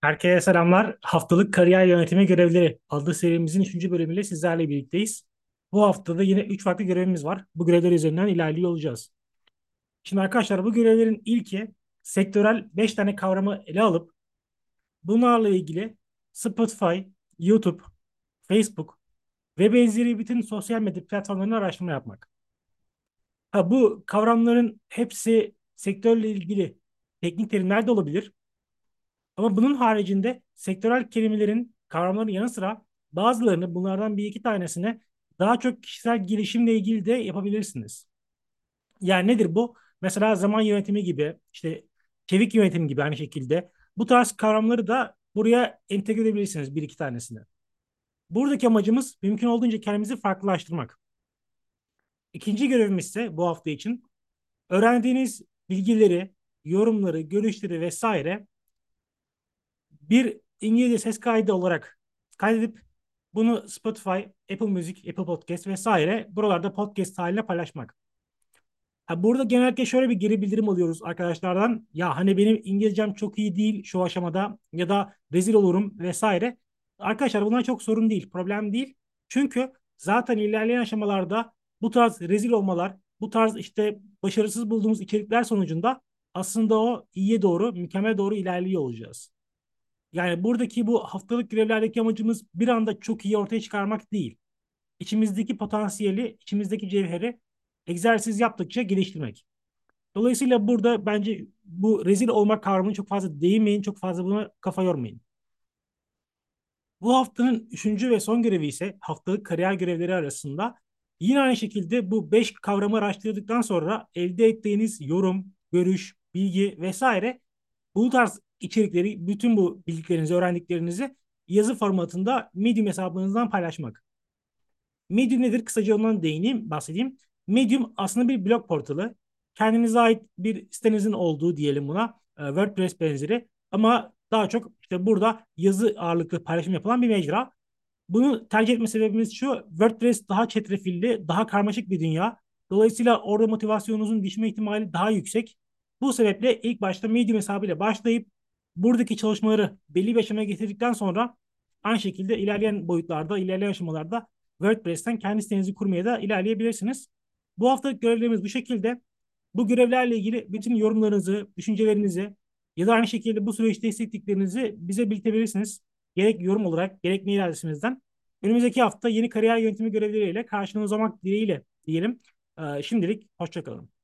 Herkese selamlar. Haftalık kariyer yönetimi görevleri adlı serimizin 3. bölümüyle sizlerle birlikteyiz. Bu haftada yine 3 farklı görevimiz var. Bu görevler üzerinden ilerliyor olacağız. Şimdi arkadaşlar bu görevlerin ilki sektörel 5 tane kavramı ele alıp bunlarla ilgili Spotify, YouTube, Facebook ve benzeri bütün sosyal medya platformlarını araştırma yapmak. Ha, bu kavramların hepsi sektörle ilgili teknik terimler de olabilir. Ama bunun haricinde sektörel kelimelerin, kavramların yanı sıra bazılarını bunlardan bir iki tanesine daha çok kişisel gelişimle ilgili de yapabilirsiniz. Yani nedir bu? Mesela zaman yönetimi gibi, işte çevik yönetim gibi aynı şekilde bu tarz kavramları da buraya entegre edebilirsiniz bir iki tanesini. Buradaki amacımız mümkün olduğunca kendimizi farklılaştırmak. İkinci görevimiz ise bu hafta için öğrendiğiniz bilgileri, yorumları, görüşleri vesaire bir İngilizce ses kaydı olarak kaydedip bunu Spotify, Apple Music, Apple Podcast vesaire buralarda podcast haline paylaşmak. Ha, burada genellikle şöyle bir geri bildirim alıyoruz arkadaşlardan. Ya hani benim İngilizcem çok iyi değil şu aşamada ya da rezil olurum vesaire. Arkadaşlar bunlar çok sorun değil, problem değil. Çünkü zaten ilerleyen aşamalarda bu tarz rezil olmalar, bu tarz işte başarısız bulduğumuz içerikler sonucunda aslında o iyiye doğru, mükemmel doğru ilerliyor olacağız. Yani buradaki bu haftalık görevlerdeki amacımız bir anda çok iyi ortaya çıkarmak değil. İçimizdeki potansiyeli, içimizdeki cevheri egzersiz yaptıkça geliştirmek. Dolayısıyla burada bence bu rezil olmak kavramını çok fazla değinmeyin, çok fazla buna kafa yormayın. Bu haftanın üçüncü ve son görevi ise haftalık kariyer görevleri arasında yine aynı şekilde bu beş kavramı araştırdıktan sonra elde ettiğiniz yorum, görüş, bilgi vesaire bu tarz içerikleri, bütün bu bildiklerinizi, öğrendiklerinizi yazı formatında Medium hesabınızdan paylaşmak. Medium nedir? Kısaca ondan değineyim, bahsedeyim. Medium aslında bir blog portalı. Kendinize ait bir sitenizin olduğu diyelim buna. E, WordPress benzeri. Ama daha çok işte burada yazı ağırlıklı paylaşım yapılan bir mecra. Bunu tercih etme sebebimiz şu. WordPress daha çetrefilli, daha karmaşık bir dünya. Dolayısıyla orada motivasyonunuzun düşme ihtimali daha yüksek. Bu sebeple ilk başta Medium hesabıyla başlayıp buradaki çalışmaları belli bir aşamaya getirdikten sonra aynı şekilde ilerleyen boyutlarda, ilerleyen aşamalarda WordPress'ten kendi sitenizi kurmaya da ilerleyebilirsiniz. Bu haftalık görevlerimiz bu şekilde. Bu görevlerle ilgili bütün yorumlarınızı, düşüncelerinizi ya da aynı şekilde bu süreçte hissettiklerinizi bize bildirebilirsiniz. Gerek yorum olarak, gerek mail adresimizden. Önümüzdeki hafta yeni kariyer yönetimi görevleriyle karşınızda olmak dileğiyle diyelim. Şimdilik hoşçakalın.